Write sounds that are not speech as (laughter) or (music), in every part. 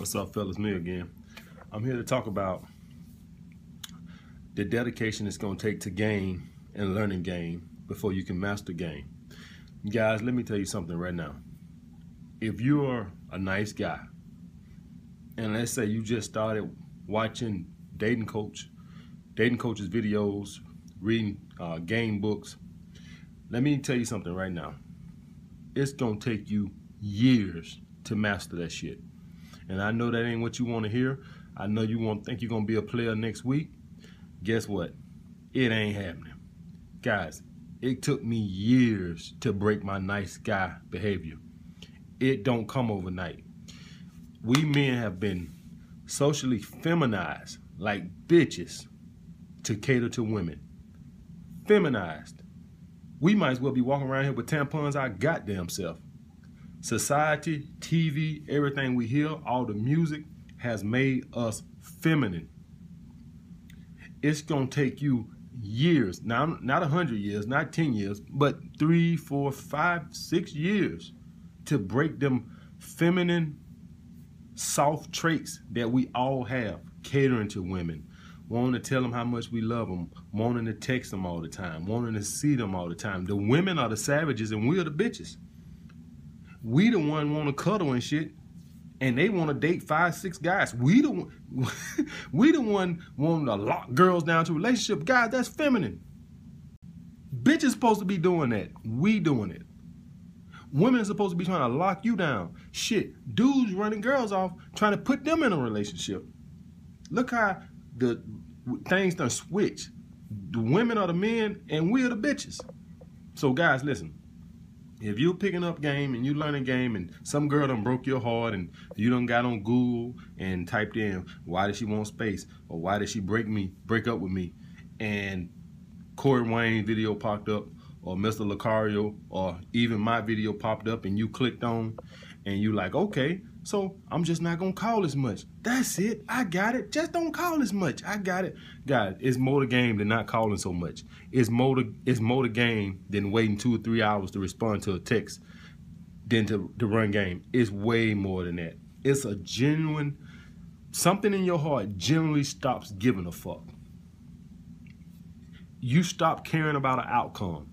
What's up, fellas? Me again. I'm here to talk about the dedication it's going to take to game and learning game before you can master game. Guys, let me tell you something right now. If you're a nice guy, and let's say you just started watching dating coach, dating coach's videos, reading uh, game books, let me tell you something right now. It's going to take you years to master that shit. And I know that ain't what you want to hear. I know you want think you're gonna be a player next week. Guess what? It ain't happening. Guys, it took me years to break my nice guy behavior. It don't come overnight. We men have been socially feminized like bitches to cater to women. Feminized. We might as well be walking around here with tampons our goddamn self. Society, TV, everything we hear, all the music has made us feminine. It's going to take you years, now not 100 years, not 10 years, but three, four, five, six years to break them feminine, soft traits that we all have, catering to women, wanting to tell them how much we love them, wanting to text them all the time, wanting to see them all the time. The women are the savages and we're the bitches. We the one want to cuddle and shit, and they want to date five, six guys. We the one, (laughs) we the one wanting to lock girls down to a relationship. Guys, that's feminine. Bitches supposed to be doing that. We doing it. Women supposed to be trying to lock you down. Shit, dudes running girls off, trying to put them in a relationship. Look how the things done switch. The women are the men, and we are the bitches. So guys, listen if you picking up game and you learning game and some girl done broke your heart and you done got on Google and typed in why did she want space or why did she break me break up with me and Corey Wayne video popped up or Mr. Lucario or even my video popped up and you clicked on and you like okay so I'm just not gonna call as much. That's it. I got it. Just don't call as much. I got it. Guys, it's more the game than not calling so much. It's more the it's more the game than waiting two or three hours to respond to a text than to, the run game. It's way more than that. It's a genuine something in your heart generally stops giving a fuck. You stop caring about an outcome.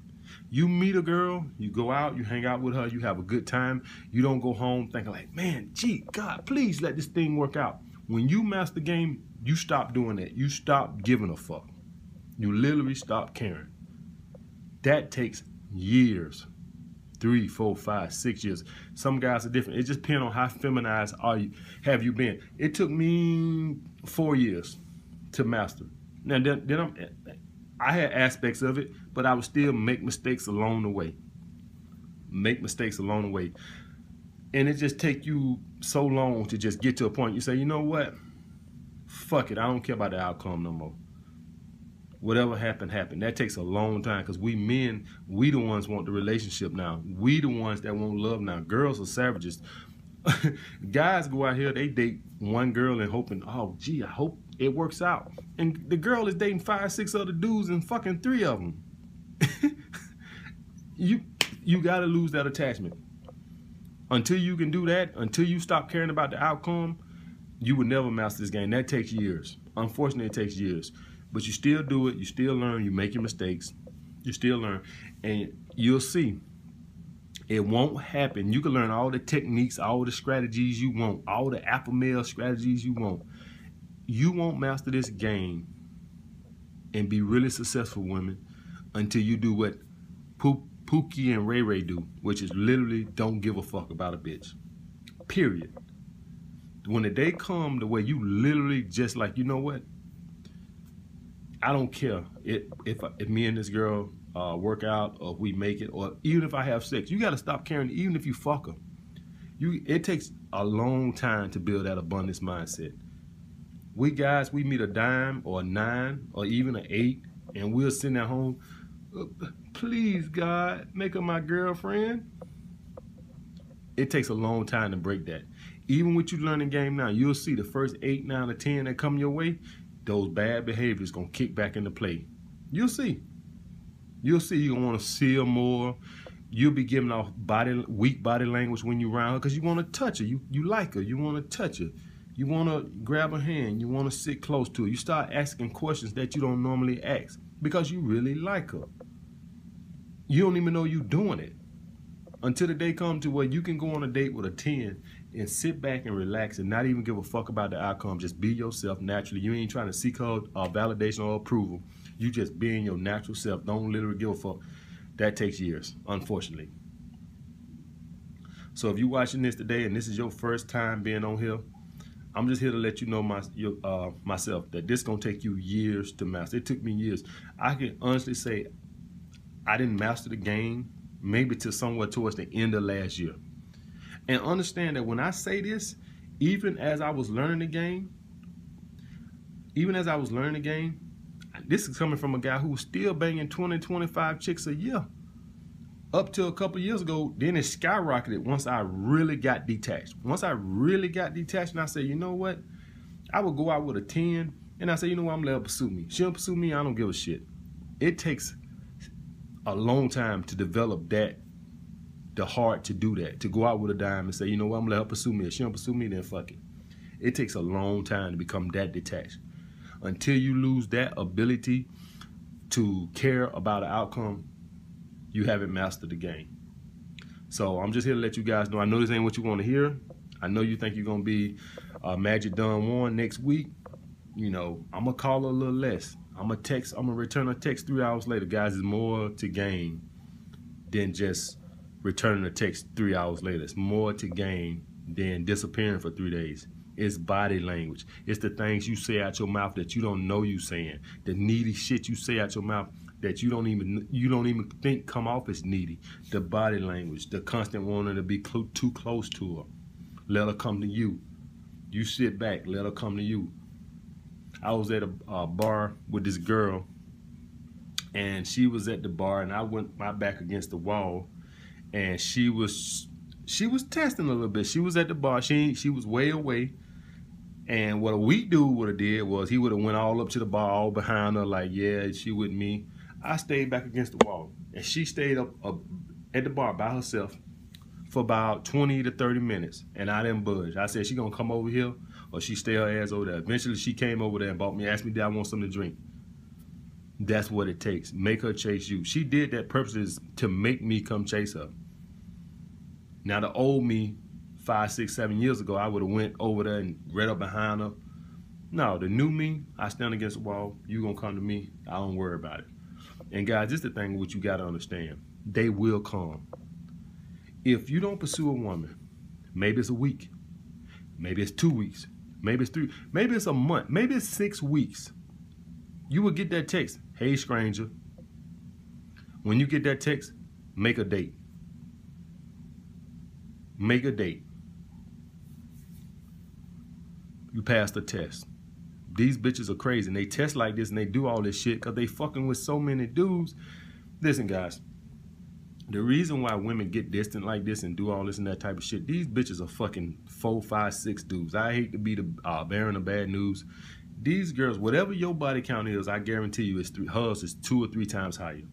You meet a girl, you go out, you hang out with her, you have a good time. You don't go home thinking like, man, gee, God, please let this thing work out. When you master the game, you stop doing that. You stop giving a fuck. You literally stop caring. That takes years. Three, four, five, six years. Some guys are different. It just depends on how feminized are you have you been. It took me four years to master. Now then, then I'm I had aspects of it, but I would still make mistakes along the way. Make mistakes along the way. And it just take you so long to just get to a point you say, you know what? Fuck it. I don't care about the outcome no more. Whatever happened, happened. That takes a long time because we men, we the ones want the relationship now. We the ones that want love now. Girls are savages. (laughs) Guys go out here, they date one girl and hoping, oh, gee, I hope it works out. And the girl is dating five, six other dudes and fucking three of them. (laughs) you you got to lose that attachment. Until you can do that, until you stop caring about the outcome, you will never master this game. That takes years. Unfortunately, it takes years. But you still do it. You still learn. You make your mistakes. You still learn. And you'll see it won't happen. You can learn all the techniques, all the strategies you want, all the alpha male strategies you want. You won't master this game and be really successful, women, until you do what Pookie and Ray Ray do, which is literally don't give a fuck about a bitch. Period. When the day come the way you literally just like, you know what? I don't care if if, me and this girl uh, work out or we make it or even if I have sex, you got to stop caring. Even if you fuck her, you it takes a long time to build that abundance mindset. We guys, we meet a dime or a nine or even an eight, and we'll sitting at home. Please, God, make her my girlfriend. It takes a long time to break that. Even with you learning game now, you'll see the first eight, nine, or ten that come your way, those bad behaviors gonna kick back into play. You'll see. You'll see you're gonna want to see her more. You'll be giving off body weak body language when you're around her because you want to touch her. You you like her. You want to touch her. You want to grab a hand. You want to sit close to her. You start asking questions that you don't normally ask because you really like her. You don't even know you're doing it until the day comes to where you can go on a date with a 10 and sit back and relax and not even give a fuck about the outcome. Just be yourself naturally. You ain't trying to seek her uh, validation or approval. You just being your natural self. Don't literally give a fuck. That takes years, unfortunately. So if you're watching this today and this is your first time being on here, I'm just here to let you know my, your, uh, myself that this gonna take you years to master. It took me years. I can honestly say I didn't master the game maybe to somewhere towards the end of last year. And understand that when I say this, even as I was learning the game, even as I was learning the game, this is coming from a guy who was still banging 20, 25 chicks a year. Up till a couple years ago, then it skyrocketed once I really got detached. Once I really got detached and I said, you know what? I would go out with a 10 and I say, you know what, I'm gonna let her pursue me. She don't pursue me, I don't give a shit. It takes a long time to develop that, the heart to do that, to go out with a dime and say, you know what, I'm gonna let her pursue me. If she don't pursue me, then fuck it. It takes a long time to become that detached. Until you lose that ability to care about an outcome, you haven't mastered the game. So I'm just here to let you guys know. I know this ain't what you want to hear. I know you think you're gonna be uh, Magic Don Juan next week. You know, I'm gonna call a little less. I'm gonna text. I'm gonna return a text three hours later, guys. It's more to gain than just returning a text three hours later. It's more to gain than disappearing for three days. It's body language. It's the things you say out your mouth that you don't know you saying. The needy shit you say out your mouth that you don't even you don't even think come off as needy. The body language, the constant wanting to be cl too close to her. Let her come to you. You sit back. Let her come to you. I was at a, a bar with this girl, and she was at the bar, and I went my back against the wall, and she was she was testing a little bit. She was at the bar. She she was way away. And what a weak dude would have did was he would have went all up to the bar, all behind her, like, yeah, she with me. I stayed back against the wall, and she stayed up, up at the bar by herself for about 20 to 30 minutes, and I didn't budge. I said, she gonna come over here or she stay her ass over there. Eventually, she came over there and bought me, asked me, did I want something to drink? That's what it takes. Make her chase you. She did that purposes to make me come chase her. Now, the old me, five, six, seven years ago, I would have went over there and read up behind her. No, the new me, I stand against the wall. You gonna come to me. I don't worry about it. And guys, this is the thing which you gotta understand. They will come. If you don't pursue a woman, maybe it's a week, maybe it's two weeks, Maybe it's three. Maybe it's a month. Maybe it's six weeks. You will get that text. Hey, stranger. When you get that text, make a date. Make a date. You pass the test. These bitches are crazy. And they test like this and they do all this shit because they fucking with so many dudes. Listen, guys the reason why women get distant like this and do all this and that type of shit, these bitches are fucking four, five, six dudes. I hate to be the uh, bearing of bad news. These girls, whatever your body count is, I guarantee you, it's three, hers is two or three times higher.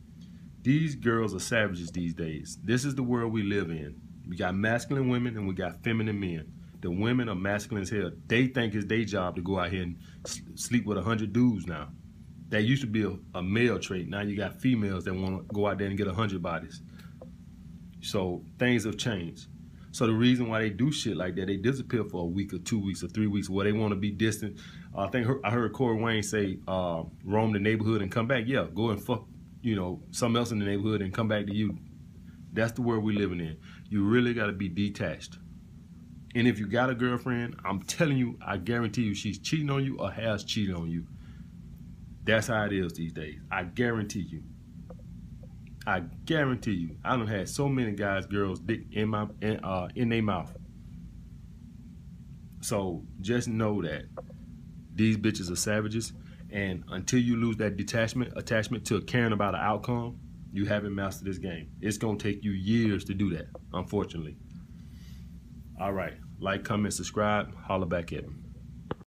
These girls are savages these days. This is the world we live in. We got masculine women and we got feminine men. The women are masculine as hell. They think it's their job to go out here and sleep with a hundred dudes now. That used to be a, a male trait. Now you got females that want to go out there and get a hundred bodies. So things have changed. So the reason why they do shit like that, they disappear for a week or two weeks or three weeks where they want to be distant. Uh, I think I heard Corey Wayne say, uh, roam the neighborhood and come back. Yeah, go and fuck, you know, something else in the neighborhood and come back to you. That's the world we're living in. You really got to be detached. And if you got a girlfriend, I'm telling you, I guarantee you she's cheating on you or has cheated on you. That's how it is these days. I guarantee you. I guarantee you, I don't had so many guys, girls, dick in my in, uh, in their mouth. So just know that these bitches are savages, and until you lose that detachment, attachment to caring about an outcome, you haven't mastered this game. It's gonna take you years to do that, unfortunately. All right, like, comment, subscribe, holler back at me.